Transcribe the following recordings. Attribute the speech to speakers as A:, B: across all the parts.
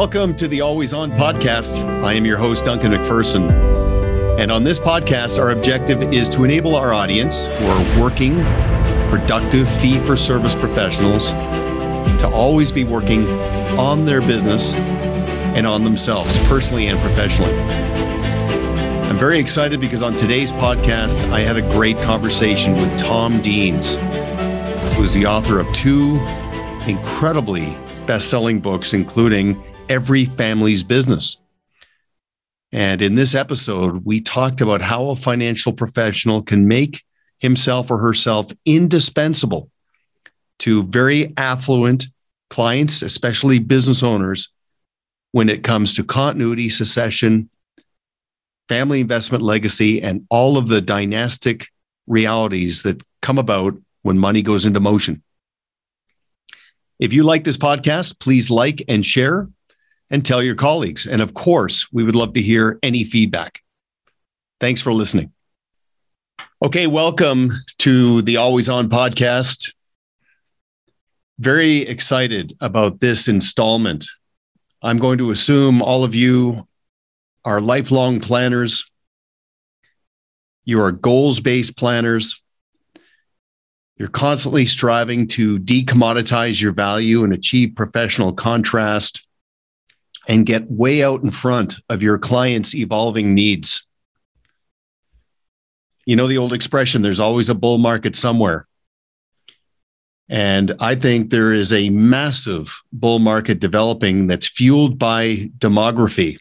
A: Welcome to the Always On podcast. I am your host, Duncan McPherson. And on this podcast, our objective is to enable our audience who are working, productive, fee for service professionals to always be working on their business and on themselves, personally and professionally. I'm very excited because on today's podcast, I had a great conversation with Tom Deans, who is the author of two incredibly best selling books, including Every Family's Business. And in this episode, we talked about how a financial professional can make himself or herself indispensable to very affluent clients, especially business owners, when it comes to continuity, succession, family investment legacy, and all of the dynastic realities that come about when money goes into motion. If you like this podcast, please like and share and tell your colleagues. And of course, we would love to hear any feedback. Thanks for listening. Okay, welcome to the Always On podcast. Very excited about this installment. I'm going to assume all of you are lifelong planners. You are goals based planners. You're constantly striving to decommoditize your value and achieve professional contrast and get way out in front of your clients' evolving needs. You know the old expression there's always a bull market somewhere. And I think there is a massive bull market developing that's fueled by demography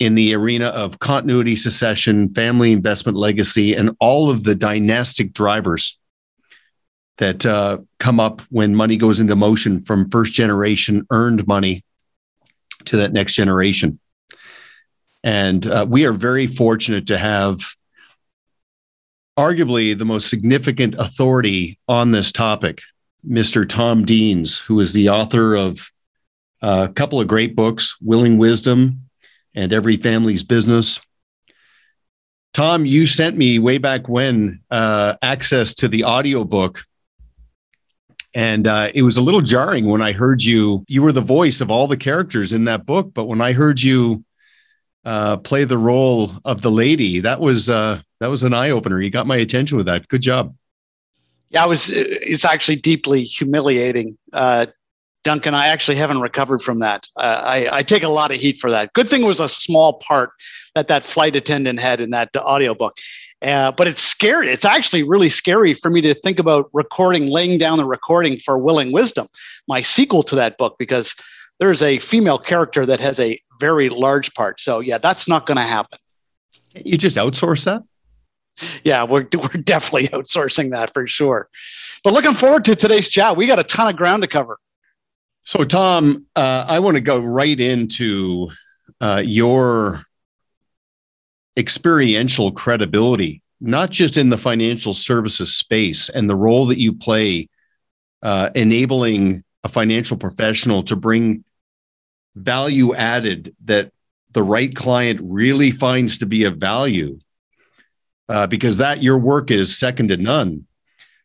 A: in the arena of continuity, succession, family investment legacy, and all of the dynastic drivers that uh, come up when money goes into motion from first generation earned money to that next generation. And uh, we are very fortunate to have arguably the most significant authority on this topic, Mr. Tom Deans, who is the author of a couple of great books, Willing Wisdom and Every Family's Business. Tom, you sent me way back when uh, access to the audiobook and uh, it was a little jarring when I heard you. You were the voice of all the characters in that book, but when I heard you uh, play the role of the lady, that was uh, that was an eye opener. You got my attention with that. Good job.
B: Yeah, it was. It's actually deeply humiliating. Uh, Duncan, I actually haven't recovered from that. Uh, I, I, take a lot of heat for that. Good thing it was a small part that that flight attendant had in that audiobook. Uh, but it's scary. It's actually really scary for me to think about recording, laying down the recording for Willing Wisdom, my sequel to that book, because there's a female character that has a very large part. So, yeah, that's not going to happen.
A: You just outsource that?
B: Yeah, we're, we're definitely outsourcing that for sure. But looking forward to today's chat. We got a ton of ground to cover.
A: So, Tom, uh, I want to go right into uh, your experiential credibility, not just in the financial services space and the role that you play uh, enabling a financial professional to bring value added that the right client really finds to be of value uh, because that your work is second to none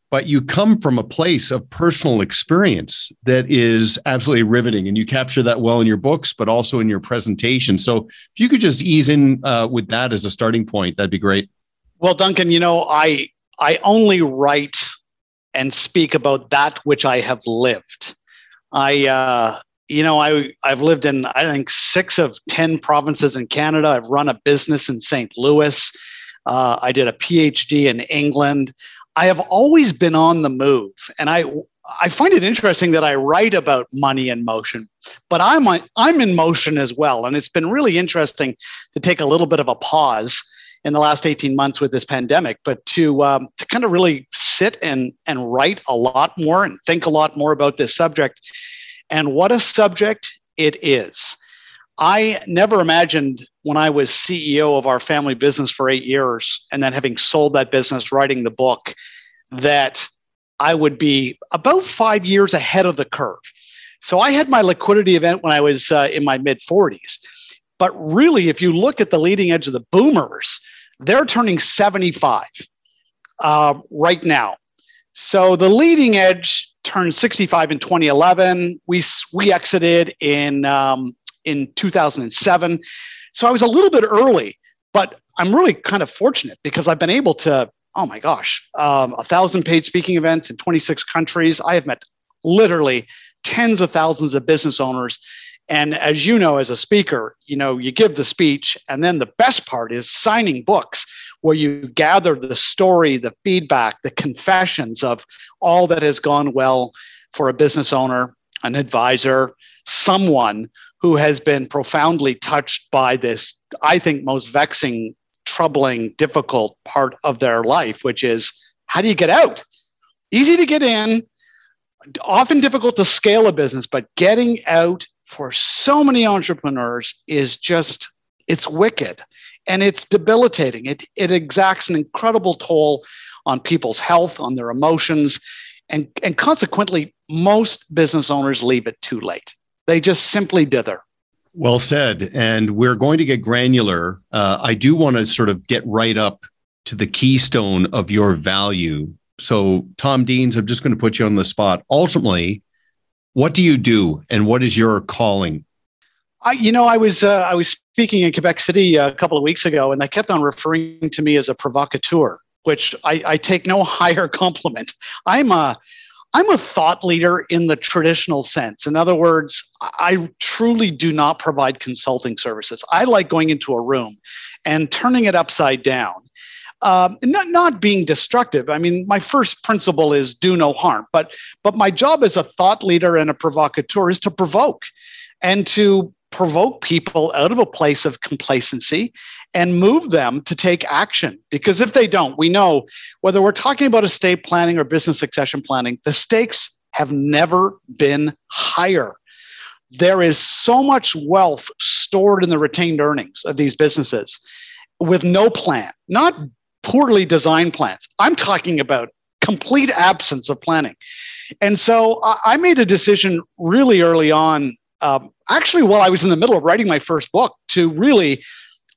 A: but you come from a place of personal experience that is absolutely riveting and you capture that well in your books but also in your presentation. So if you could just ease in uh, with that as a starting point that'd be great.
B: Well duncan you know i i only write and speak about that which i have lived. I uh, you know i i've lived in i think six of ten provinces in canada. I've run a business in st louis. Uh, i did a phd in england I have always been on the move, and I I find it interesting that I write about money in motion, but I'm I'm in motion as well, and it's been really interesting to take a little bit of a pause in the last 18 months with this pandemic, but to um, to kind of really sit and and write a lot more and think a lot more about this subject, and what a subject it is. I never imagined when I was CEO of our family business for eight years and then having sold that business, writing the book, that I would be about five years ahead of the curve. So I had my liquidity event when I was uh, in my mid 40s. But really, if you look at the leading edge of the boomers, they're turning 75 uh, right now. So the leading edge turned 65 in 2011. We we exited in um, in 2007. So I was a little bit early, but I'm really kind of fortunate because I've been able to, oh my gosh, um, a thousand paid speaking events in 26 countries. I have met literally tens of thousands of business owners. And as you know, as a speaker, you know, you give the speech, and then the best part is signing books where you gather the story, the feedback, the confessions of all that has gone well for a business owner, an advisor, someone who has been profoundly touched by this, I think, most vexing, troubling, difficult part of their life, which is how do you get out? Easy to get in, often difficult to scale a business, but getting out for so many entrepreneurs is just, it's wicked and it's debilitating. It, it exacts an incredible toll on people's health, on their emotions, and, and consequently, most business owners leave it too late. They just simply dither.
A: Well said. And we're going to get granular. Uh, I do want to sort of get right up to the keystone of your value. So, Tom Deans, I'm just going to put you on the spot. Ultimately, what do you do and what is your calling?
B: I, you know, I was uh, I was speaking in Quebec City a couple of weeks ago, and they kept on referring to me as a provocateur, which I, I take no higher compliment. I'm a I'm a thought leader in the traditional sense. In other words, I truly do not provide consulting services. I like going into a room and turning it upside down. Um, not not being destructive. I mean, my first principle is do no harm. But but my job as a thought leader and a provocateur is to provoke, and to provoke people out of a place of complacency and move them to take action. Because if they don't, we know whether we're talking about estate planning or business succession planning, the stakes have never been higher. There is so much wealth stored in the retained earnings of these businesses with no plan, not poorly designed plans. I'm talking about complete absence of planning. And so I made a decision really early on um, actually while I was in the middle of writing my first book to really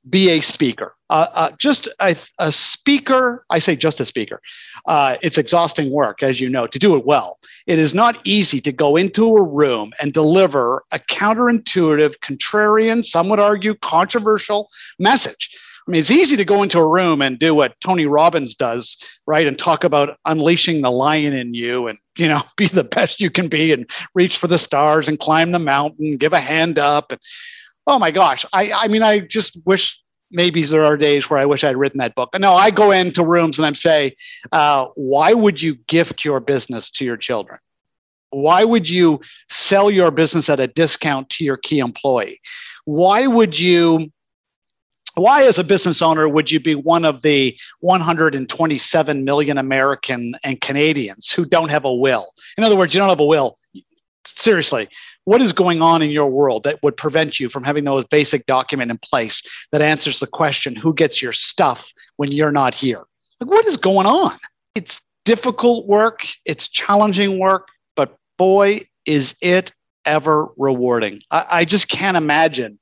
B: be a speaker. Uh, uh, just a, a, speaker, I say just a speaker. Uh, it's exhausting work, as you know, to do it well. It is not easy to go into a room and deliver a counterintuitive, contrarian, some would argue controversial message. I mean, it's easy to go into a room and do what Tony Robbins does, right? And talk about unleashing the lion in you and, you know, be the best you can be and reach for the stars and climb the mountain, give a hand up. And, oh my gosh. I, I mean, I just wish maybe there are days where I wish I'd written that book. No, I go into rooms and I'm say, uh, why would you gift your business to your children? Why would you sell your business at a discount to your key employee? Why would you why, as a business owner, would you be one of the 127 million American and Canadians who don't have a will? In other words, you don't have a will. Seriously, what is going on in your world that would prevent you from having those basic document in place that answers the question who gets your stuff when you're not here? Like, what is going on? It's difficult work, it's challenging work, but boy, is it ever rewarding. I, I just can't imagine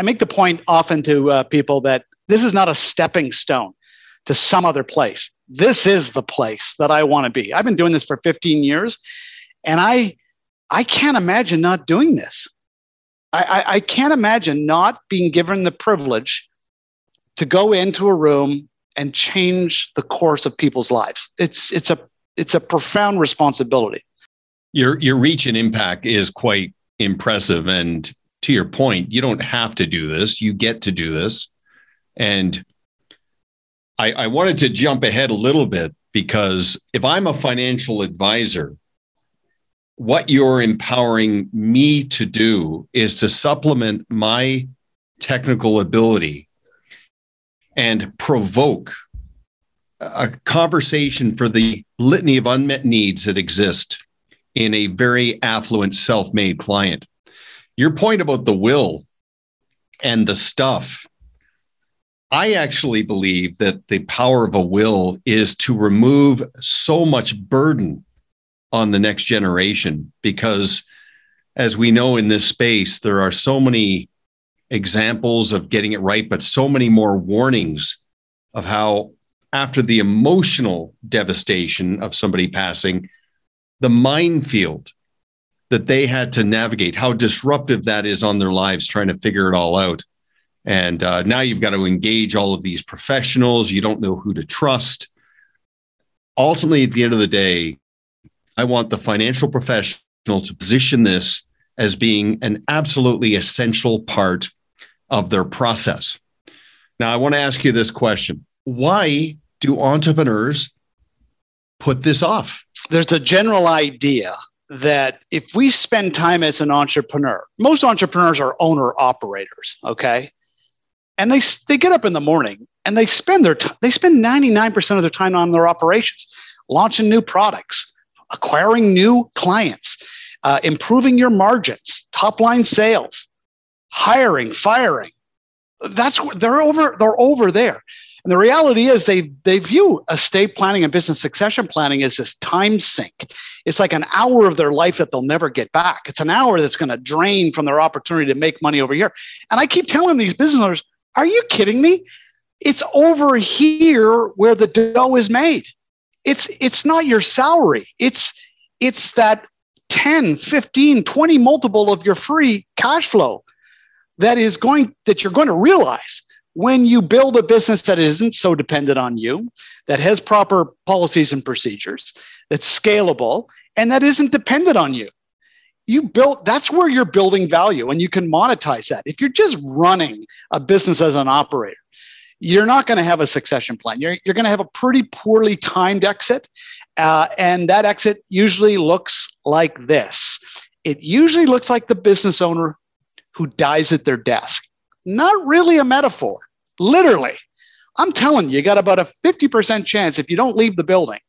B: I make the point often to uh, people that this is not a stepping stone to some other place. This is the place that I want to be. I've been doing this for 15 years, and I I can't imagine not doing this. I, I, I can't imagine not being given the privilege to go into a room and change the course of people's lives. It's it's a it's a profound responsibility.
A: Your your reach and impact is quite impressive and to your point, you don't have to do this. You get to do this. And I, I wanted to jump ahead a little bit because if I'm a financial advisor, what you're empowering me to do is to supplement my technical ability and provoke a conversation for the litany of unmet needs that exist in a very affluent self made client your point about the will and the stuff I actually believe that the power of a will is to remove so much burden on the next generation because, as we know in this space, there are so many examples of getting it right, but so many more warnings of how, after the emotional devastation of somebody passing, the minefield that they had to navigate, how disruptive that is on their lives, trying to figure it all out. And uh, now you've got to engage all of these professionals. You don't know who to trust. Ultimately, at the end of the day, I want the financial professional to position this as being an absolutely essential part of their process. Now, I want to ask you this question Why do entrepreneurs put this off?
B: There's a general idea that if we spend time as an entrepreneur, most entrepreneurs are owner operators, okay? And they, they get up in the morning and they spend their t- they spend 99% of their time on their operations, launching new products, acquiring new clients, uh, improving your margins, top line sales, hiring, firing. That's they're over. They're over there. And the reality is they they view estate planning and business succession planning as this time sink. It's like an hour of their life that they'll never get back. It's an hour that's going to drain from their opportunity to make money over here. And I keep telling these business owners, are you kidding me? It's over here where the dough is made. It's it's not your salary. It's it's that 10, 15, 20 multiple of your free cash flow that is going that you're going to realize when you build a business that isn't so dependent on you, that has proper policies and procedures, that's scalable, and that isn't dependent on you. You built that's where you're building value and you can monetize that. If you're just running a business as an operator, you're not going to have a succession plan. You're, you're going to have a pretty poorly timed exit. Uh, and that exit usually looks like this it usually looks like the business owner who dies at their desk. Not really a metaphor, literally. I'm telling you, you got about a 50% chance if you don't leave the building,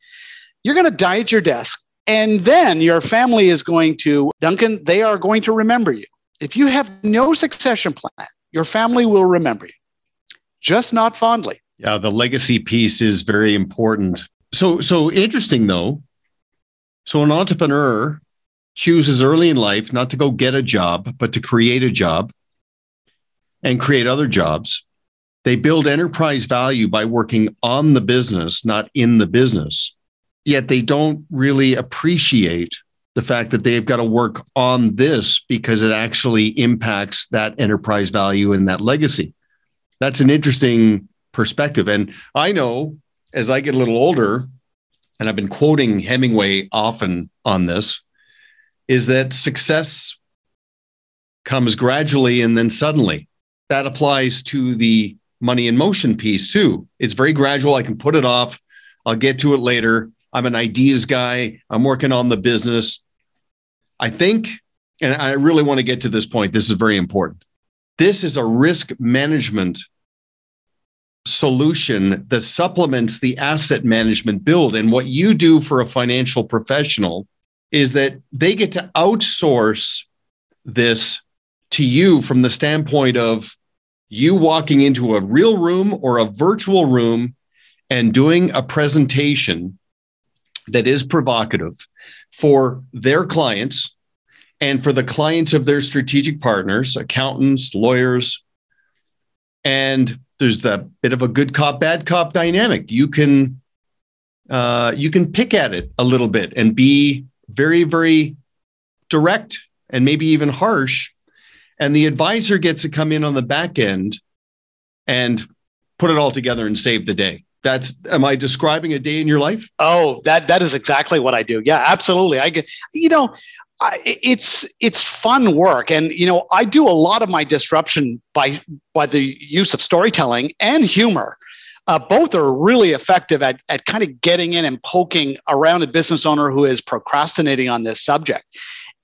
B: you're going to die at your desk. And then your family is going to, Duncan, they are going to remember you. If you have no succession plan, your family will remember you just not fondly.
A: Yeah, the legacy piece is very important. So so interesting though. So an entrepreneur chooses early in life not to go get a job, but to create a job and create other jobs. They build enterprise value by working on the business, not in the business. Yet they don't really appreciate the fact that they've got to work on this because it actually impacts that enterprise value and that legacy that's an interesting perspective. And I know as I get a little older, and I've been quoting Hemingway often on this, is that success comes gradually and then suddenly. That applies to the money in motion piece too. It's very gradual. I can put it off. I'll get to it later. I'm an ideas guy. I'm working on the business. I think, and I really want to get to this point. This is very important. This is a risk management solution that supplements the asset management build. And what you do for a financial professional is that they get to outsource this to you from the standpoint of you walking into a real room or a virtual room and doing a presentation that is provocative for their clients and for the clients of their strategic partners, accountants, lawyers. And there's that bit of a good cop, bad cop dynamic. You can uh, you can pick at it a little bit and be very, very direct and maybe even harsh. And the advisor gets to come in on the back end and put it all together and save the day. That's am I describing a day in your life?
B: Oh, that that is exactly what I do. Yeah, absolutely. I get you know, it's it's fun work and you know i do a lot of my disruption by by the use of storytelling and humor uh, both are really effective at, at kind of getting in and poking around a business owner who is procrastinating on this subject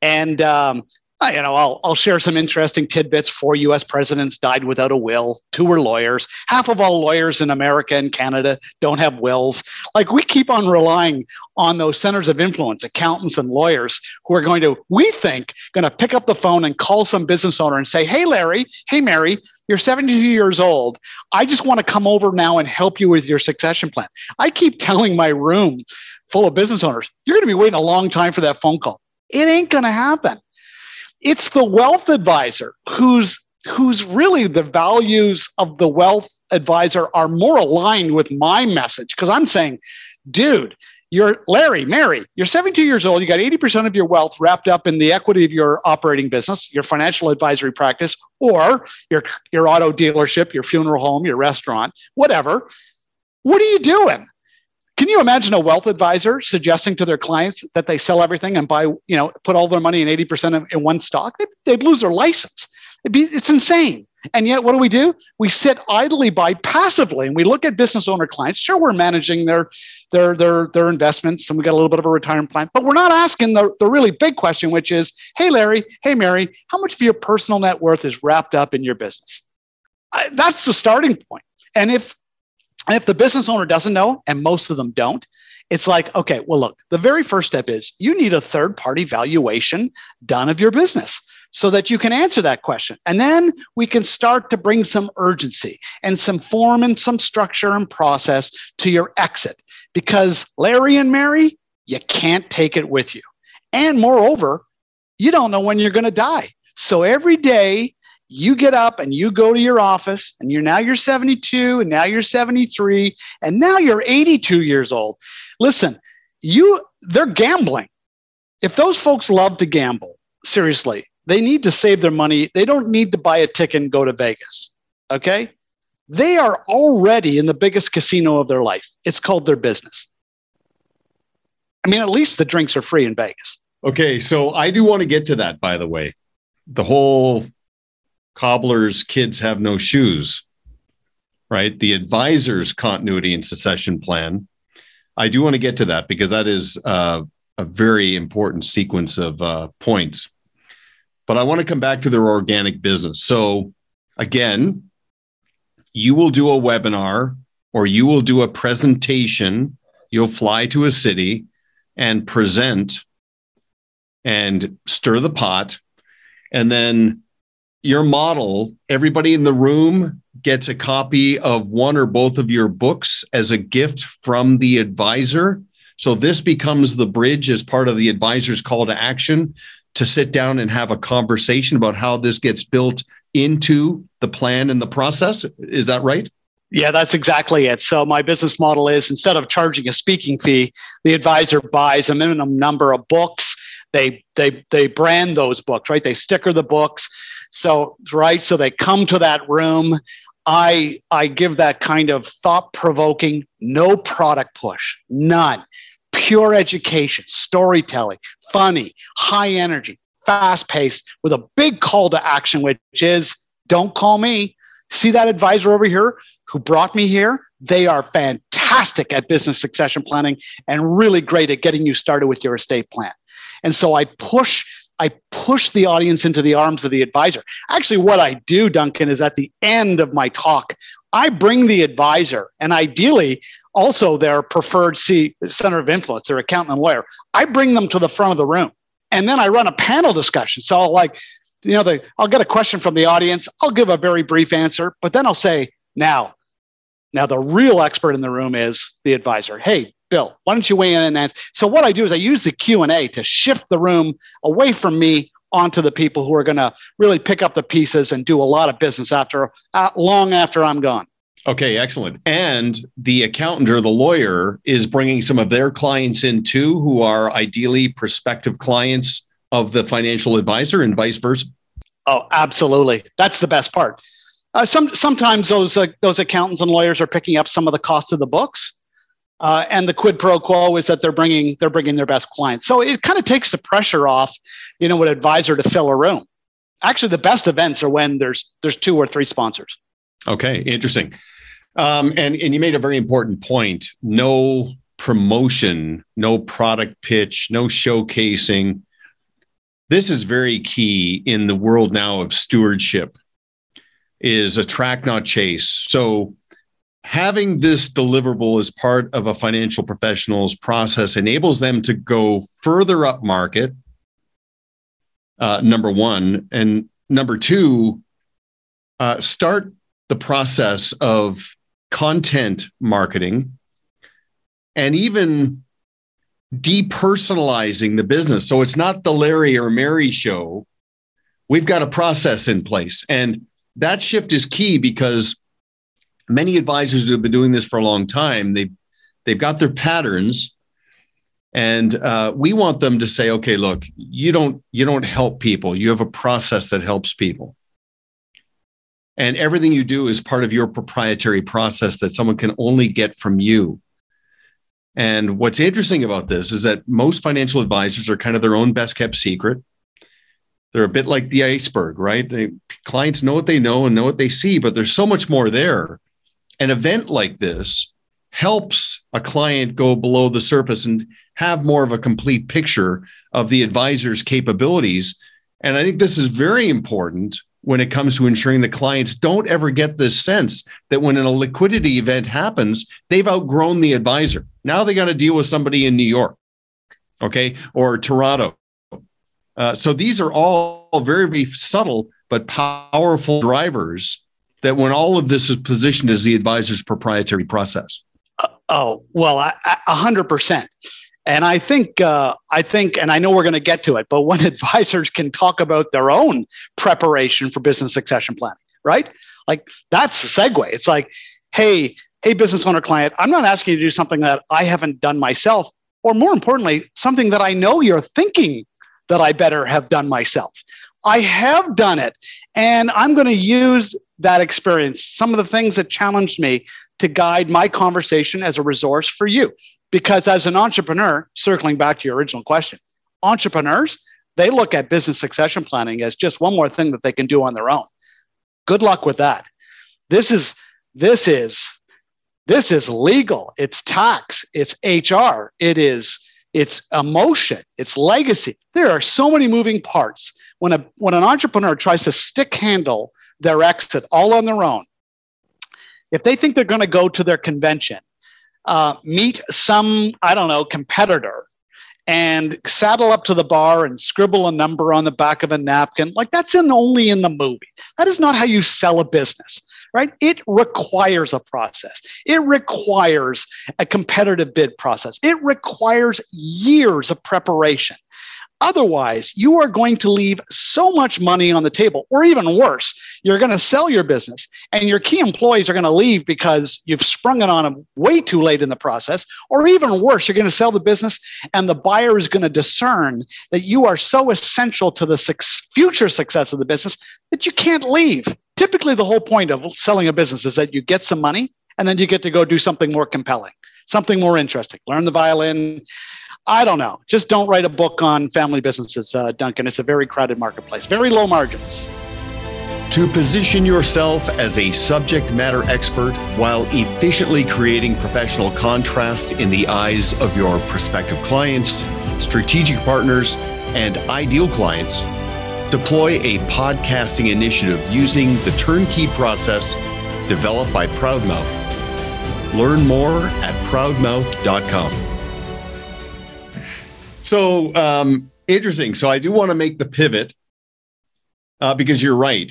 B: and um, you know, I'll, I'll share some interesting tidbits. Four US presidents died without a will. Two were lawyers. Half of all lawyers in America and Canada don't have wills. Like we keep on relying on those centers of influence, accountants and lawyers who are going to, we think, going to pick up the phone and call some business owner and say, Hey, Larry, hey, Mary, you're 72 years old. I just want to come over now and help you with your succession plan. I keep telling my room full of business owners, you're going to be waiting a long time for that phone call. It ain't going to happen it's the wealth advisor who's who's really the values of the wealth advisor are more aligned with my message because I'm saying, dude, you're Larry, Mary, you're 72 years old. You got 80% of your wealth wrapped up in the equity of your operating business, your financial advisory practice, or your, your auto dealership, your funeral home, your restaurant, whatever. What are you doing? Can you imagine a wealth advisor suggesting to their clients that they sell everything and buy, you know, put all their money in 80% in one stock? They, they'd lose their license. Be, it's insane. And yet, what do we do? We sit idly by passively and we look at business owner clients. Sure, we're managing their, their, their, their investments and we got a little bit of a retirement plan, but we're not asking the, the really big question, which is hey, Larry, hey, Mary, how much of your personal net worth is wrapped up in your business? I, that's the starting point. And if and if the business owner doesn't know, and most of them don't, it's like, okay, well, look, the very first step is you need a third party valuation done of your business so that you can answer that question. And then we can start to bring some urgency and some form and some structure and process to your exit because Larry and Mary, you can't take it with you. And moreover, you don't know when you're going to die. So every day you get up and you go to your office and you're now you're 72 and now you're 73 and now you're 82 years old. Listen you they're gambling. If those folks love to gamble seriously they need to save their money. They don't need to buy a ticket and go to vegas okay? They are already in the biggest casino of their life. It's called their business. I mean at least the drinks are free in vegas.
A: Okay so i do want to get to that by the way. The whole cobbler's kids have no shoes, right? The advisor's continuity and succession plan. I do want to get to that because that is uh, a very important sequence of uh, points. But I want to come back to their organic business. So, again, you will do a webinar or you will do a presentation. You'll fly to a city and present and stir the pot. And then your model, everybody in the room gets a copy of one or both of your books as a gift from the advisor. So this becomes the bridge as part of the advisor's call to action to sit down and have a conversation about how this gets built into the plan and the process. Is that right?
B: Yeah, that's exactly it. So my business model is instead of charging a speaking fee, the advisor buys a minimum number of books. They they they brand those books, right? They sticker the books. So, right, so they come to that room. I I give that kind of thought provoking, no product push, none. Pure education, storytelling, funny, high energy, fast paced, with a big call to action, which is don't call me. See that advisor over here who brought me here? They are fantastic at business succession planning and really great at getting you started with your estate plan. And so I push I push the audience into the arms of the advisor. Actually, what I do, Duncan, is at the end of my talk, I bring the advisor and ideally also their preferred C, center of influence, their accountant and lawyer. I bring them to the front of the room and then I run a panel discussion. So I'll like, you know, the, I'll get a question from the audience. I'll give a very brief answer, but then I'll say, now, now the real expert in the room is the advisor. Hey, Bill, why don't you weigh in and answer? So what I do is I use the Q and A to shift the room away from me onto the people who are going to really pick up the pieces and do a lot of business after uh, long after I'm gone.
A: Okay, excellent. And the accountant or the lawyer is bringing some of their clients in too, who are ideally prospective clients of the financial advisor, and vice versa.
B: Oh, absolutely. That's the best part. Uh, some sometimes those uh, those accountants and lawyers are picking up some of the cost of the books. Uh, and the quid pro quo is that they're bringing they're bringing their best clients. So it kind of takes the pressure off, you know, an advisor to fill a room. Actually, the best events are when there's there's two or three sponsors.
A: Okay, interesting. Um, and and you made a very important point. No promotion, no product pitch, no showcasing. This is very key in the world now of stewardship. Is attract not chase. So having this deliverable as part of a financial professional's process enables them to go further up market uh, number one. And number two uh, start the process of content marketing and even depersonalizing the business. So it's not the larry or mary show. We've got a process in place. And that shift is key because many advisors who have been doing this for a long time, they've they've got their patterns, And uh, we want them to say, okay, look, you don't you don't help people. You have a process that helps people. And everything you do is part of your proprietary process that someone can only get from you. And what's interesting about this is that most financial advisors are kind of their own best kept secret. They're a bit like the iceberg, right? The clients know what they know and know what they see, but there's so much more there. An event like this helps a client go below the surface and have more of a complete picture of the advisor's capabilities. And I think this is very important when it comes to ensuring the clients don't ever get this sense that when a liquidity event happens, they've outgrown the advisor. Now they got to deal with somebody in New York, okay, or Toronto. Uh, so these are all very, very subtle but powerful drivers that when all of this is positioned as the advisor's proprietary process.
B: Uh, oh well, a hundred percent. And I think, uh, I think, and I know we're going to get to it, but when advisors can talk about their own preparation for business succession planning, right? Like that's the segue. It's like, hey, hey, business owner client, I'm not asking you to do something that I haven't done myself, or more importantly, something that I know you're thinking that I better have done myself. I have done it. And I'm going to use that experience, some of the things that challenged me to guide my conversation as a resource for you. Because as an entrepreneur, circling back to your original question, entrepreneurs, they look at business succession planning as just one more thing that they can do on their own. Good luck with that. This is this is this is legal. It's tax, it's HR, it is it's emotion, it's legacy. There are so many moving parts. When a when an entrepreneur tries to stick handle their exit all on their own, if they think they're going to go to their convention uh, meet some, I don't know, competitor and saddle up to the bar and scribble a number on the back of a napkin. Like that's in only in the movie. That is not how you sell a business, right? It requires a process. It requires a competitive bid process. It requires years of preparation. Otherwise, you are going to leave so much money on the table, or even worse, you're going to sell your business and your key employees are going to leave because you've sprung it on them way too late in the process. Or even worse, you're going to sell the business and the buyer is going to discern that you are so essential to the future success of the business that you can't leave. Typically, the whole point of selling a business is that you get some money and then you get to go do something more compelling, something more interesting, learn the violin I don't know. Just don't write a book on family businesses, uh, Duncan. It's a very crowded marketplace, very low margins.
A: To position yourself as a subject matter expert while efficiently creating professional contrast in the eyes of your prospective clients, strategic partners, and ideal clients, deploy a podcasting initiative using the turnkey process developed by Proudmouth. Learn more at proudmouth.com. So um, interesting. So I do want to make the pivot uh, because you're right.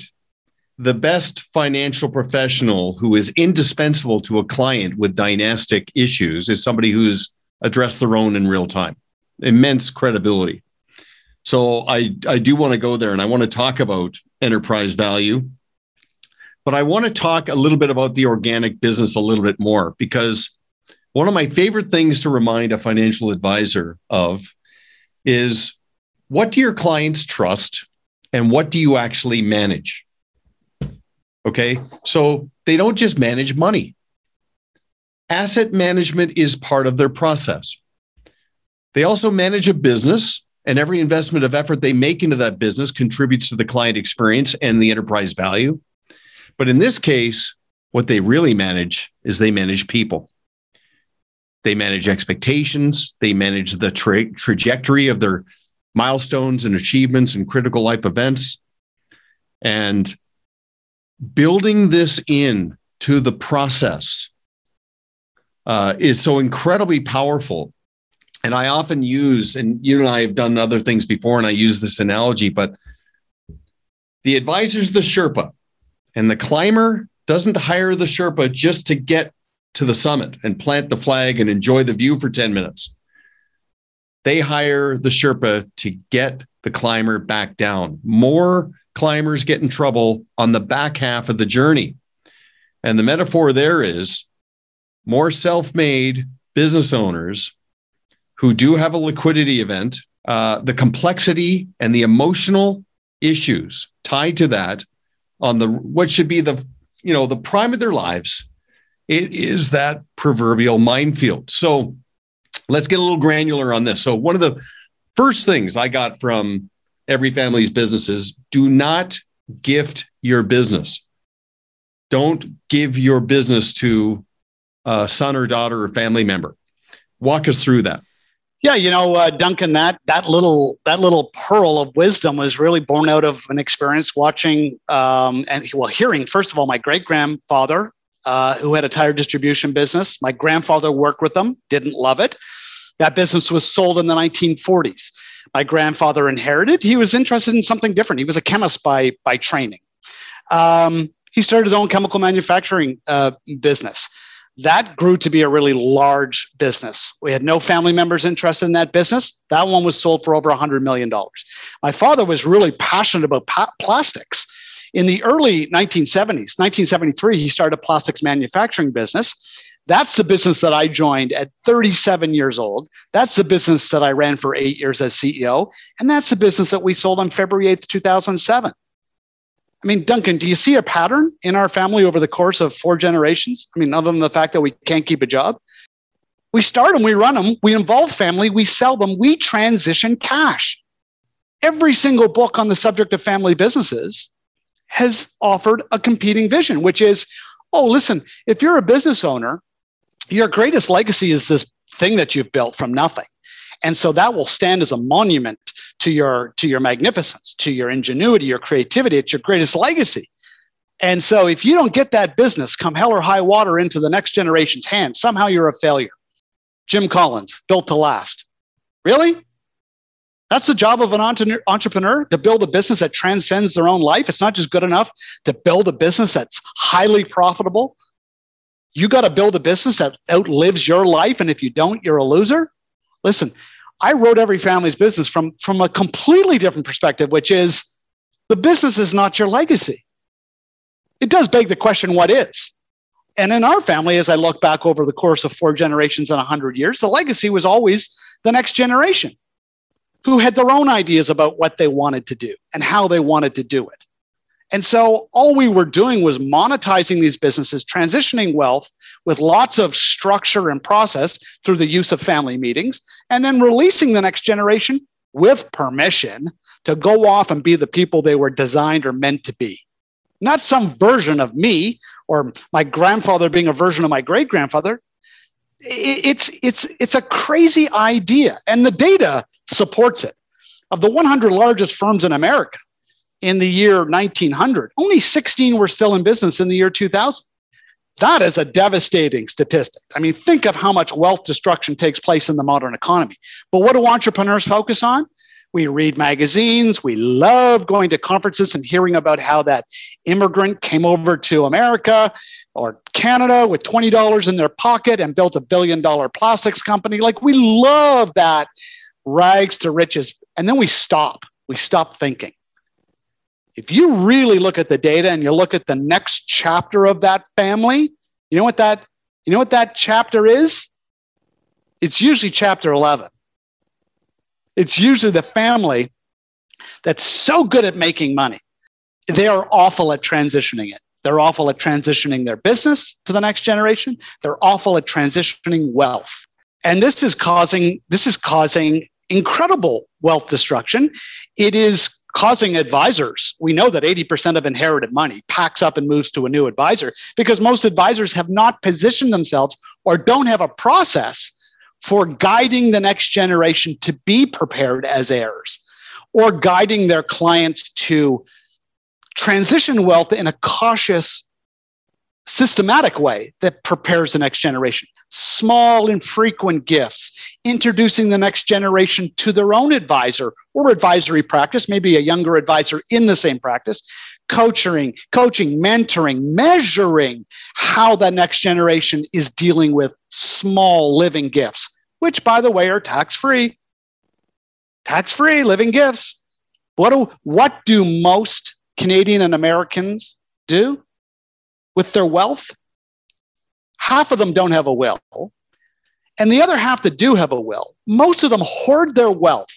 A: The best financial professional who is indispensable to a client with dynastic issues is somebody who's addressed their own in real time. Immense credibility. So I, I do want to go there and I want to talk about enterprise value. But I want to talk a little bit about the organic business a little bit more because one of my favorite things to remind a financial advisor of is what do your clients trust and what do you actually manage? Okay. So they don't just manage money. Asset management is part of their process. They also manage a business, and every investment of effort they make into that business contributes to the client experience and the enterprise value. But in this case, what they really manage is they manage people. They manage expectations. They manage the tra- trajectory of their milestones and achievements and critical life events. And building this in to the process uh, is so incredibly powerful. And I often use, and you and I have done other things before, and I use this analogy, but the advisor's the Sherpa, and the climber doesn't hire the Sherpa just to get to the summit and plant the flag and enjoy the view for 10 minutes. They hire the Sherpa to get the climber back down. More climbers get in trouble on the back half of the journey. And the metaphor there is more self made business owners who do have a liquidity event, uh, the complexity and the emotional issues tied to that on the what should be the you know the prime of their lives it is that proverbial minefield. So let's get a little granular on this. So one of the first things i got from every family's businesses do not gift your business. Don't give your business to a son or daughter or family member. Walk us through that.
B: Yeah, you know, uh, Duncan, that that little that little pearl of wisdom was really born out of an experience watching um, and well, hearing first of all my great grandfather uh, who had a tire distribution business. My grandfather worked with them, didn't love it. That business was sold in the 1940s. My grandfather inherited. He was interested in something different. He was a chemist by by training. Um, he started his own chemical manufacturing uh, business that grew to be a really large business. We had no family members interested in that business. That one was sold for over $100 million. My father was really passionate about pa- plastics. In the early 1970s, 1973, he started a plastics manufacturing business. That's the business that I joined at 37 years old. That's the business that I ran for eight years as CEO. And that's the business that we sold on February 8th, 2007. I mean, Duncan, do you see a pattern in our family over the course of four generations? I mean, other than the fact that we can't keep a job, we start them, we run them, we involve family, we sell them, we transition cash. Every single book on the subject of family businesses has offered a competing vision, which is oh, listen, if you're a business owner, your greatest legacy is this thing that you've built from nothing. And so that will stand as a monument to your to your magnificence to your ingenuity your creativity. It's your greatest legacy. And so if you don't get that business come hell or high water into the next generation's hands somehow you're a failure. Jim collins built to last. Really that's the job of an entrepreneur to build a business that transcends their own life it's not just good enough to build a business that's highly profitable you got to build a business that outlives your life and if you don't you're a loser Listen, I wrote every family's business from, from a completely different perspective, which is the business is not your legacy. It does beg the question, what is? And in our family, as I look back over the course of four generations and 100 years, the legacy was always the next generation who had their own ideas about what they wanted to do and how they wanted to do it. And so all we were doing was monetizing these businesses, transitioning wealth with lots of structure and process through the use of family meetings, and then releasing the next generation with permission to go off and be the people they were designed or meant to be. Not some version of me or my grandfather being a version of my great grandfather. It's, it's, it's a crazy idea, and the data supports it. Of the 100 largest firms in America, in the year 1900. Only 16 were still in business in the year 2000. That is a devastating statistic. I mean, think of how much wealth destruction takes place in the modern economy. But what do entrepreneurs focus on? We read magazines. We love going to conferences and hearing about how that immigrant came over to America or Canada with $20 in their pocket and built a billion dollar plastics company. Like, we love that rags to riches. And then we stop. We stop thinking if you really look at the data and you look at the next chapter of that family, you know what that you know what that chapter is? It's usually chapter 11. It's usually the family that's so good at making money. They are awful at transitioning it. They're awful at transitioning their business to the next generation. They're awful at transitioning wealth. And this is causing this is causing incredible wealth destruction. It is causing advisors. We know that 80% of inherited money packs up and moves to a new advisor because most advisors have not positioned themselves or don't have a process for guiding the next generation to be prepared as heirs or guiding their clients to transition wealth in a cautious systematic way that prepares the next generation. Small, infrequent gifts, introducing the next generation to their own advisor or advisory practice, maybe a younger advisor in the same practice, coaching, coaching, mentoring, measuring how the next generation is dealing with small living gifts, which, by the way, are tax free. Tax free living gifts. What do, what do most Canadian and Americans do? With their wealth. Half of them don't have a will. And the other half that do have a will, most of them hoard their wealth,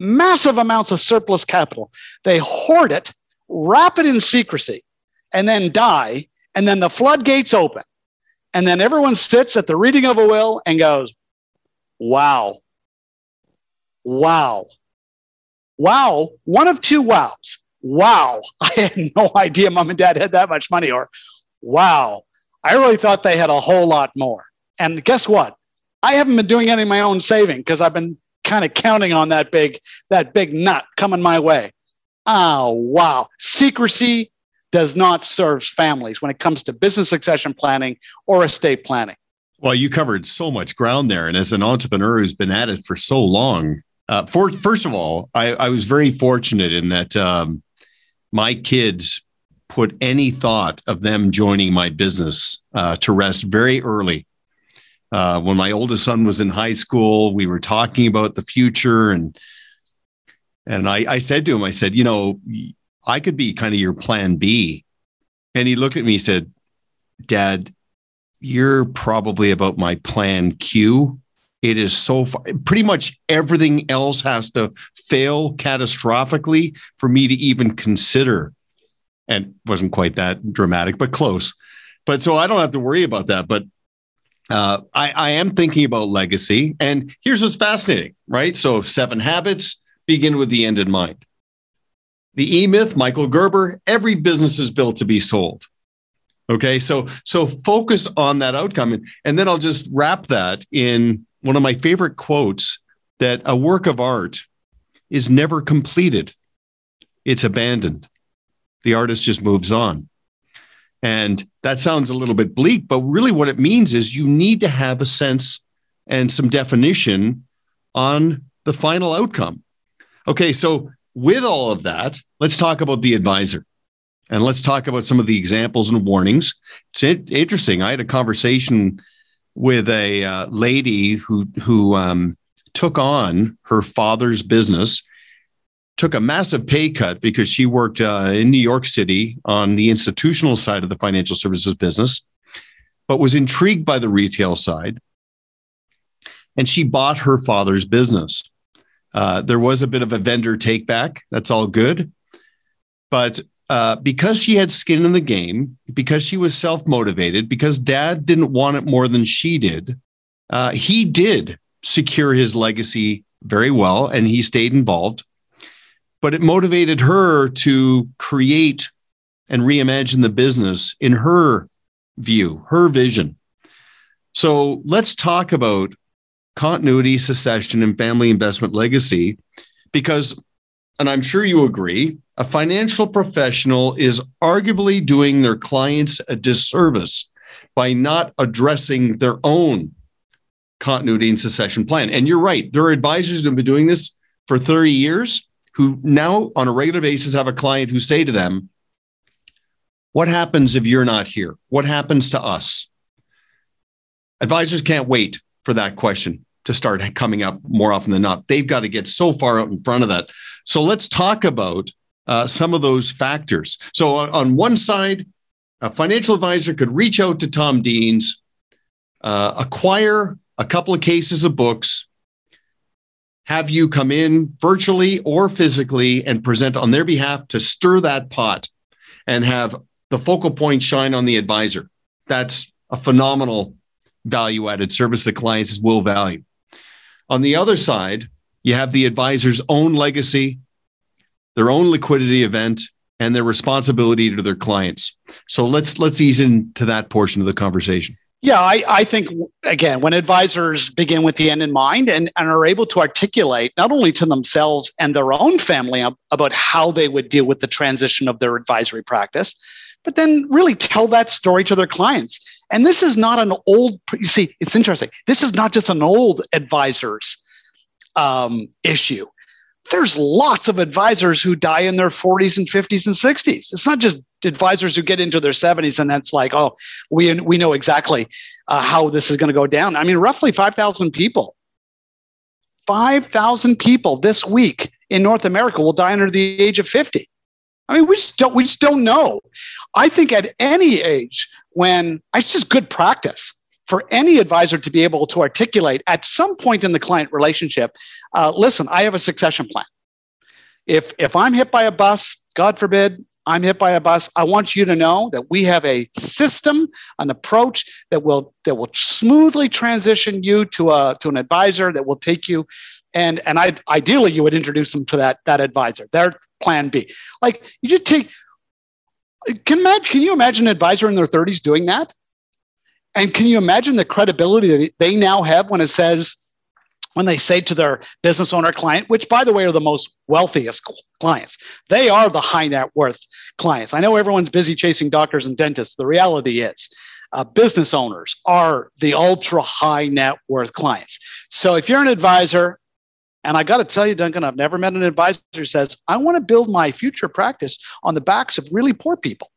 B: massive amounts of surplus capital. They hoard it, wrap it in secrecy, and then die. And then the floodgates open. And then everyone sits at the reading of a will and goes, wow, wow, wow, one of two wows. Wow, I had no idea mom and dad had that much money. Or wow, I really thought they had a whole lot more. And guess what? I haven't been doing any of my own saving because I've been kind of counting on that big that big nut coming my way. Oh wow, secrecy does not serve families when it comes to business succession planning or estate planning.
A: Well, you covered so much ground there, and as an entrepreneur who's been at it for so long, uh, for, first of all, I, I, was very fortunate in that um, my kids put any thought of them joining my business uh, to rest very early. Uh, when my oldest son was in high school, we were talking about the future, and and I, I said to him, I said, you know, I could be kind of your plan B. And he looked at me and said, Dad, you're probably about my plan Q. It is so far, pretty much everything else has to fail catastrophically for me to even consider. And wasn't quite that dramatic, but close. But so I don't have to worry about that. But uh, I, I am thinking about legacy. And here's what's fascinating, right? So, seven habits begin with the end in mind. The E Myth, Michael Gerber, every business is built to be sold. Okay. So, so focus on that outcome. And, and then I'll just wrap that in one of my favorite quotes that a work of art is never completed, it's abandoned. The artist just moves on. And that sounds a little bit bleak, but really what it means is you need to have a sense and some definition on the final outcome. Okay, so with all of that, let's talk about the advisor and let's talk about some of the examples and warnings. It's interesting. I had a conversation with a uh, lady who who um, took on her father's business, took a massive pay cut because she worked uh, in New York City on the institutional side of the financial services business, but was intrigued by the retail side, and she bought her father's business. Uh, there was a bit of a vendor take back. That's all good. But uh, because she had skin in the game, because she was self motivated, because dad didn't want it more than she did, uh, he did secure his legacy very well and he stayed involved. But it motivated her to create and reimagine the business in her view, her vision. So let's talk about continuity, succession, and family investment legacy because, and I'm sure you agree, a financial professional is arguably doing their clients a disservice by not addressing their own continuity and succession plan. And you're right, there are advisors who have been doing this for 30 years who now, on a regular basis, have a client who say to them, What happens if you're not here? What happens to us? Advisors can't wait for that question to start coming up more often than not. They've got to get so far out in front of that. So let's talk about uh, some of those factors. So, on, on, one side, a financial advisor could reach out to Tom Deans, uh, acquire a couple of cases of books, have you come in virtually or physically and present on their behalf to stir that pot and have the focal point shine on the advisor. That's a phenomenal value added service that clients will value. On the other side, you have the advisor's own legacy, their own liquidity event and their responsibility to their clients. So let's let's ease into that portion of the conversation.
B: Yeah, I, I think again, when advisors begin with the end in mind and, and are able to articulate not only to themselves and their own family about how they would deal with the transition of their advisory practice, but then really tell that story to their clients. And this is not an old, you see, it's interesting. This is not just an old advisor's um, issue there's lots of advisors who die in their 40s and 50s and 60s. It's not just advisors who get into their 70s and that's like, oh, we we know exactly uh, how this is going to go down. I mean, roughly 5,000 people, 5,000 people this week in North America will die under the age of 50. I mean, we just don't we just don't know. I think at any age when it's just good practice for any advisor to be able to articulate at some point in the client relationship uh, listen i have a succession plan. If if i'm hit by a bus god forbid i'm hit by a bus i want you to know that we have a system an approach that will that will smoothly transition you to a to an advisor that will take you and and I ideally you would introduce them to that that advisor their plan b. Like you just take can can you imagine an advisor in their 30s doing that and can you imagine the credibility that they now have when it says when they say to their business owner client which by the way are the most wealthiest clients. They are the high net worth clients. I know everyone's busy chasing doctors and dentists. The reality is uh, business owners are the ultra high net worth clients. So if you're an advisor and I got to tell you, Duncan, I've never met an advisor who says, I want to build my future practice on the backs of really poor people.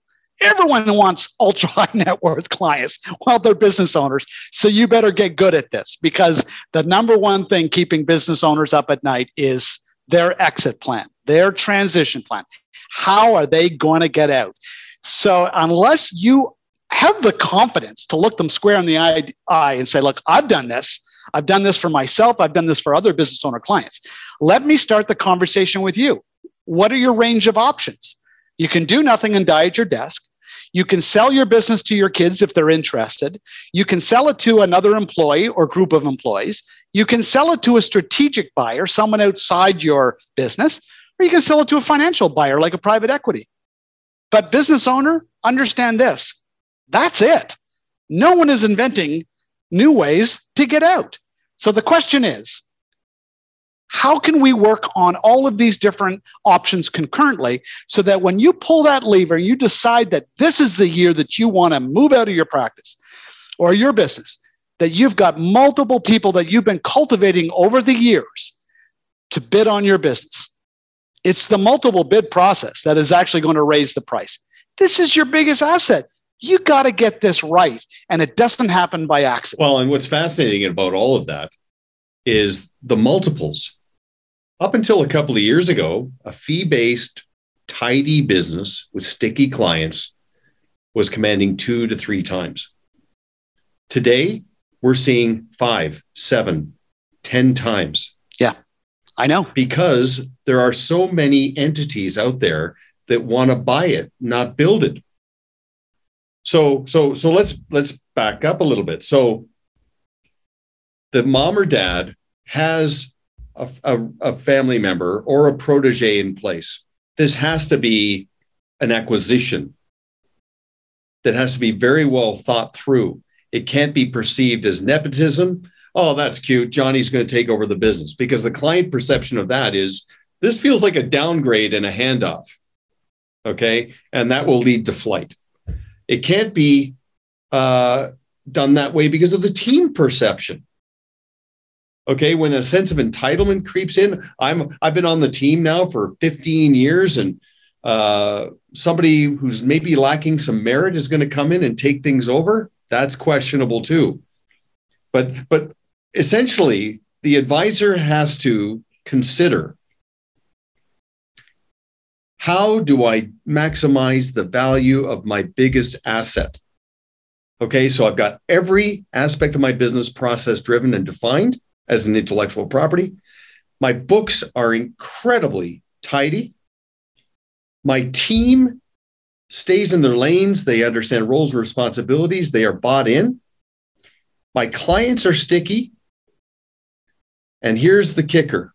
B: Everyone wants ultra high net worth clients while they're business owners. So you better get good at this because the number one thing keeping business owners up at night is their exit plan, their transition plan. How are they going to get out? So unless you have the confidence to look them square in the eye and say, look, I've done this. I've done this for myself. I've done this for other business owner clients. Let me start the conversation with you. What are your range of options? You can do nothing and die at your desk. You can sell your business to your kids if they're interested. You can sell it to another employee or group of employees. You can sell it to a strategic buyer, someone outside your business, or you can sell it to a financial buyer like a private equity. But business owner, understand this that's it. No one is inventing new ways to get out. So the question is how can we work on all of these different options concurrently so that when you pull that lever, you decide that this is the year that you want to move out of your practice or your business, that you've got multiple people that you've been cultivating over the years to bid on your business? It's the multiple bid process that is actually going to raise the price. This is your biggest asset you got to get this right. And it doesn't happen by accident.
A: Well, and what's fascinating about all of that is the multiples. Up until a couple of years ago, a fee based, tidy business with sticky clients was commanding two to three times. Today, we're seeing five, seven, ten times.
B: Yeah, I know.
A: Because there are so many entities out there that want to buy it, not build it. So so so let's let's back up a little bit. So the mom or dad has a, a, a family member or a protege in place. This has to be an acquisition that has to be very well thought through. It can't be perceived as nepotism. Oh, that's cute. Johnny's going to take over the business because the client perception of that is this feels like a downgrade and a handoff. Okay. And that will lead to flight. It can't be uh, done that way because of the team perception. Okay, when a sense of entitlement creeps in, I'm I've been on the team now for 15 years, and uh, somebody who's maybe lacking some merit is going to come in and take things over. That's questionable too. But but essentially, the advisor has to consider how do I maximize the value of my biggest asset? Okay, so I've got every aspect of my business process driven and defined as an intellectual property. My books are incredibly tidy. My team stays in their lanes. They understand roles and responsibilities. They are bought in. My clients are sticky. And here's the kicker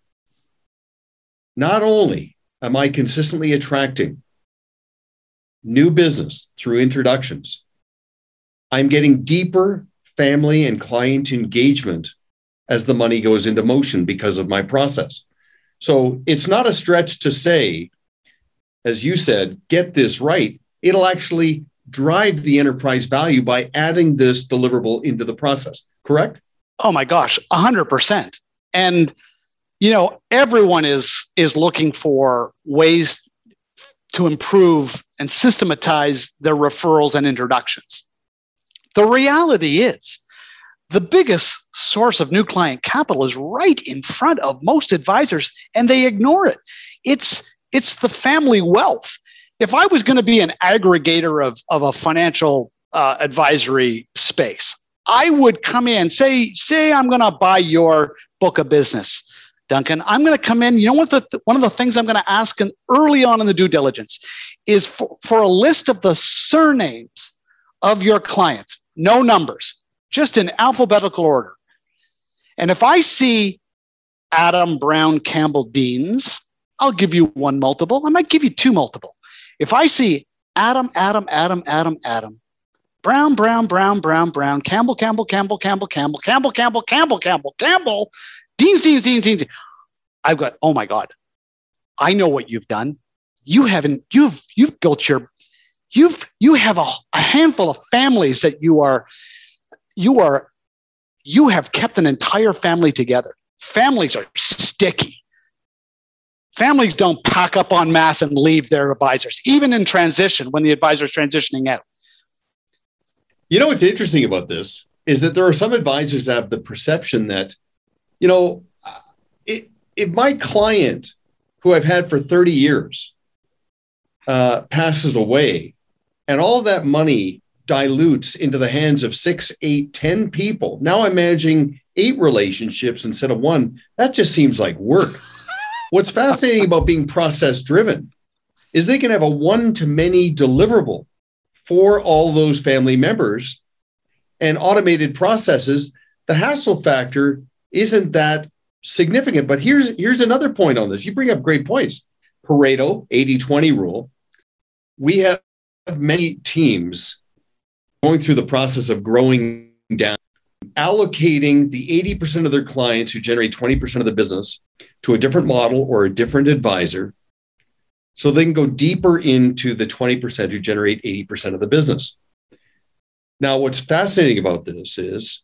A: not only am I consistently attracting new business through introductions? I'm getting deeper family and client engagement as the money goes into motion because of my process. So it's not a stretch to say, as you said, get this right. It'll actually drive the enterprise value by adding this deliverable into the process, correct?
B: Oh my gosh, 100%. And you know everyone is is looking for ways to improve and systematize their referrals and introductions the reality is the biggest source of new client capital is right in front of most advisors and they ignore it it's it's the family wealth if i was going to be an aggregator of, of a financial uh, advisory space I would come in, say, say I'm going to buy your book of business, Duncan. I'm going to come in. You know what? The, one of the things I'm going to ask in, early on in the due diligence is for, for a list of the surnames of your clients, no numbers, just in alphabetical order. And if I see Adam Brown Campbell Deans, I'll give you one multiple. I might give you two multiple. If I see Adam, Adam, Adam, Adam, Adam, Brown, Brown, Brown, Brown, Brown, Campbell, Campbell, Campbell, Campbell, Campbell, Campbell, Campbell, Campbell, Campbell, Campbell, Deans, Deans, Deans, Deans. I've got, oh my God, I know what you've done. You haven't, you've, you've built your, you've, you have a, a handful of families that you are, you are, you have kept an entire family together. Families are sticky. Families don't pack up en masse and leave their advisors, even in transition when the advisor is transitioning out.
A: You know what's interesting about this is that there are some advisors that have the perception that, you know, it, if my client who I've had for 30 years uh, passes away and all that money dilutes into the hands of six, eight, ten people, now I'm managing eight relationships instead of one. That just seems like work. What's fascinating about being process driven is they can have a one to many deliverable for all those family members and automated processes, the hassle factor isn't that significant. But here's here's another point on this. You bring up great points. Pareto 80-20 rule. We have many teams going through the process of growing down, allocating the 80% of their clients who generate 20% of the business to a different model or a different advisor so they can go deeper into the 20% who generate 80% of the business. Now, what's fascinating about this is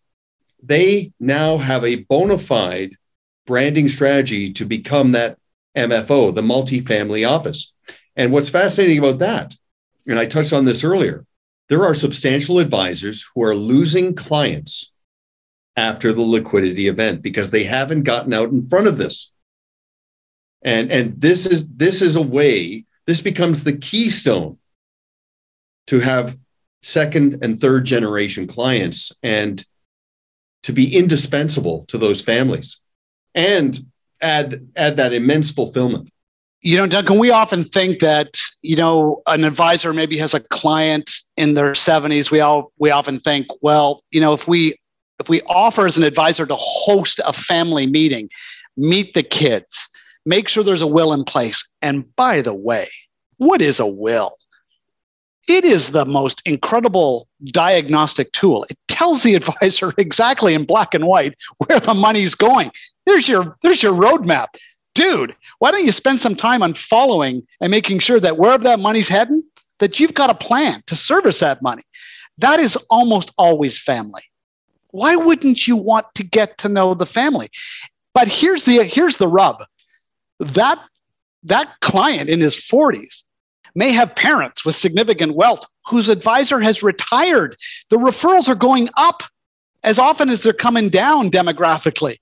A: they now have a bona fide branding strategy to become that MFO, the multifamily office. And what's fascinating about that, and I touched on this earlier, there are substantial advisors who are losing clients after the liquidity event because they haven't gotten out in front of this. And and this is this is a way this becomes the keystone to have second and third generation clients and to be indispensable to those families and add add that immense fulfillment
B: you know duncan we often think that you know an advisor maybe has a client in their 70s we all we often think well you know if we if we offer as an advisor to host a family meeting meet the kids make sure there's a will in place. And by the way, what is a will? It is the most incredible diagnostic tool. It tells the advisor exactly in black and white where the money's going. There's your there's your roadmap. Dude, why don't you spend some time on following and making sure that wherever that money's heading, that you've got a plan to service that money. That is almost always family. Why wouldn't you want to get to know the family? But here's the here's the rub that that client in his 40s may have parents with significant wealth whose advisor has retired. The referrals are going up as often as they're coming down demographically.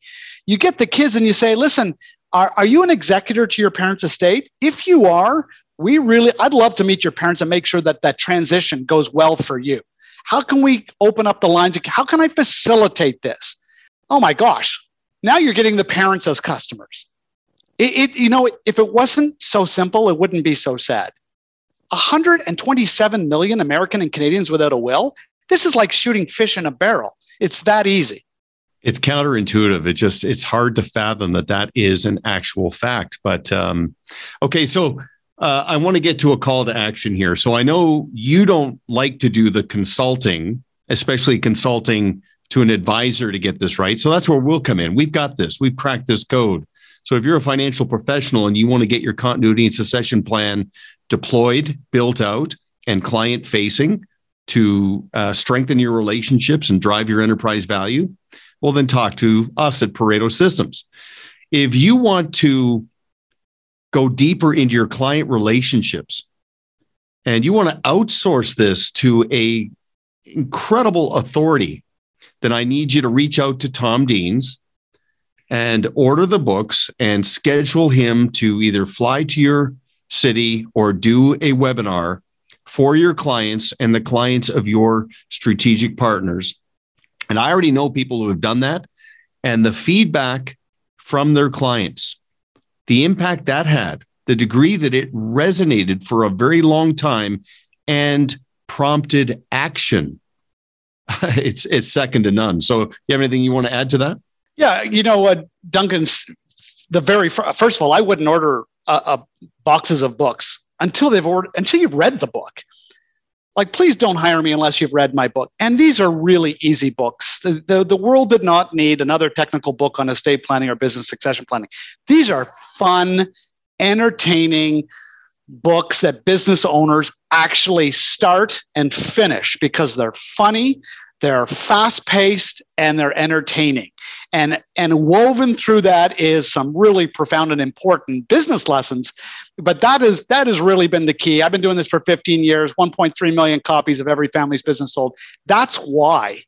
B: You get the kids and you say, listen, are, are you an executor to your parents' estate? If you are, we really, I'd love to meet your parents and make sure that that transition goes well for you. How can we open up the lines? How can I facilitate this? Oh my gosh, now you're getting the parents as customers. It, it, you know, if it wasn't so simple, it wouldn't be so sad. 127 million American and Canadians without a will. This is like shooting fish in a barrel. It's that easy.
A: It's counterintuitive. It just it's hard to fathom that that is an actual fact. But um, okay, so uh, I want to get to a call to action here. So I know you don't like to do the consulting, especially consulting to an advisor to get this right. So that's where we'll come in. We've got this. We've cracked this code. So if you're a financial professional and you want to get your continuity and succession plan deployed, built out, and client facing to uh, strengthen your relationships and drive your enterprise value, well, then talk to us at Pareto Systems. If you want to go deeper into your client relationships and you want to outsource this to a incredible authority, then I need you to reach out to Tom Deans and order the books and schedule him to either fly to your city or do a webinar for your clients and the clients of your strategic partners And I already know people who have done that. And the feedback from their clients, the impact that had, the degree that it resonated for a very long time and prompted action. it's it's second to none. So, you have anything you want to add to that?
B: Yeah, you know what, Duncan's the very first of all, I wouldn't order boxes of books until they've ordered until you've read the book like please don't hire me unless you've read my book. And these are really easy books. The, the, the, world did not need another technical book on estate planning or business succession planning. These are fun entertaining books that business owners actually start and finish because they're funny they're fast paced and they're entertaining. And and woven through that is some really profound and important business lessons. But that is that has really been the key. I've been doing this for 15 years 1.3 million copies of every family's business sold. That's why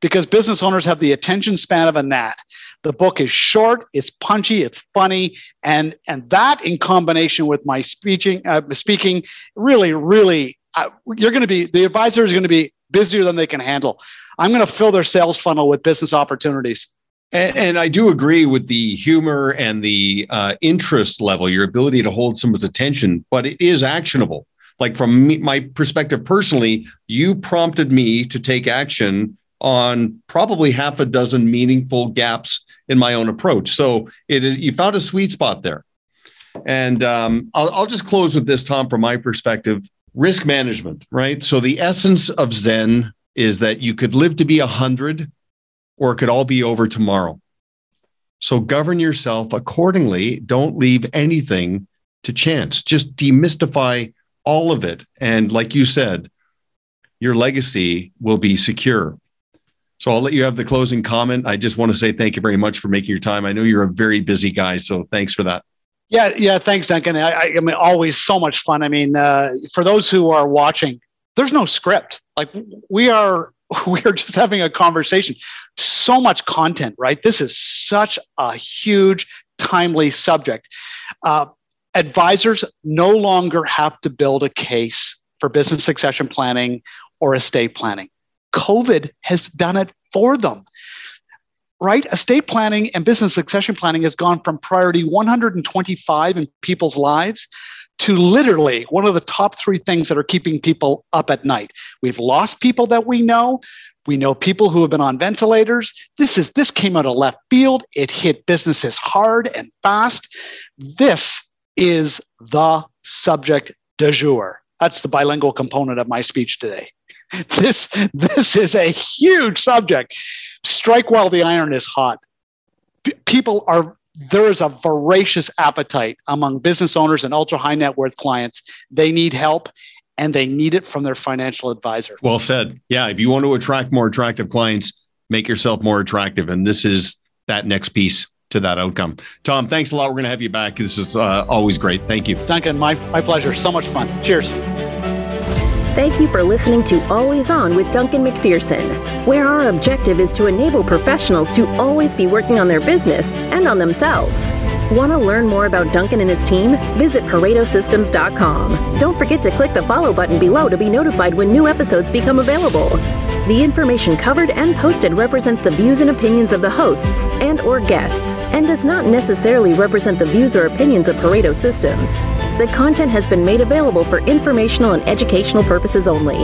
B: because business owners have the attention span of a gnat. The book is short it's punchy it's funny and and that in combination with my speaking uh, speaking really really uh, you're going to be the advisor is going to be busier than they can handle i'm going to fill their sales funnel with business opportunities
A: and, and, I do agree with the humor and the uh, interest level, your ability to hold someone's attention, but it is actionable. Like from me, my perspective personally, you prompted me to take action on probably half a dozen meaningful gaps in my own approach. So it is you found a sweet spot there. And um, I'll, I'll just close with this, Tom, from my perspective risk management, right? So the essence of Zen is that you could live to be a 100 or it could all be over tomorrow. So govern yourself accordingly. Don't leave anything to chance. Just demystify all of it. And like you said, your legacy will be secure. So I'll let you have the closing comment. I just want to say thank you very much for making your time. I know you're a very busy guy, so thanks for that.
B: Yeah, yeah, thanks, Duncan. I, I, mean, always so much fun. I mean, uh, for those who are watching, there's no script. Like we are we are just having a conversation. So much content, right? This is such a huge, timely subject. Uh, advisors no longer have to build a case for business succession planning or estate planning. COVID has done it for them. Right? Estate planning and business succession planning has gone from priority 125 in people's lives to literally one of the top three things that are keeping people up at night. We've lost people that we know. We know people who have been on ventilators. This is this came out of left field. It hit businesses hard and fast. This is the subject du jour. That's the bilingual component of my speech today. This this is a huge subject. Strike while the iron is hot. P- people are there is a voracious appetite among business owners and ultra high net worth clients. They need help and they need it from their financial advisor.
A: Well said. Yeah. If you want to attract more attractive clients, make yourself more attractive. And this is that next piece to that outcome. Tom, thanks a lot. We're going to have you back. This is uh, always great. Thank you.
B: Duncan, my, my pleasure. So much fun. Cheers.
C: Thank you for listening to Always On with Duncan McPherson, where our objective is to enable professionals to always be working on their business and on themselves. Want to learn more about Duncan and his team? Visit ParetoSystems.com. Don't forget to click the follow button below to be notified when new episodes become available. The information covered and posted represents the views and opinions of the hosts and or guests and does not necessarily represent the views or opinions of Pareto Systems. The content has been made available for informational and educational purposes only.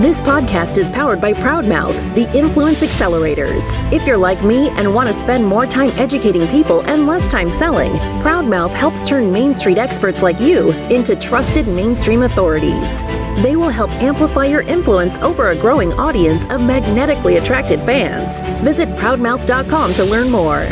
C: This podcast is powered by Proudmouth, the Influence Accelerators. If you're like me and want to spend more time educating people and less time selling, Proudmouth helps turn Main Street experts like you into trusted mainstream authorities. They will help amplify your influence over a growing audience of magnetically attracted fans. Visit proudmouth.com to learn more.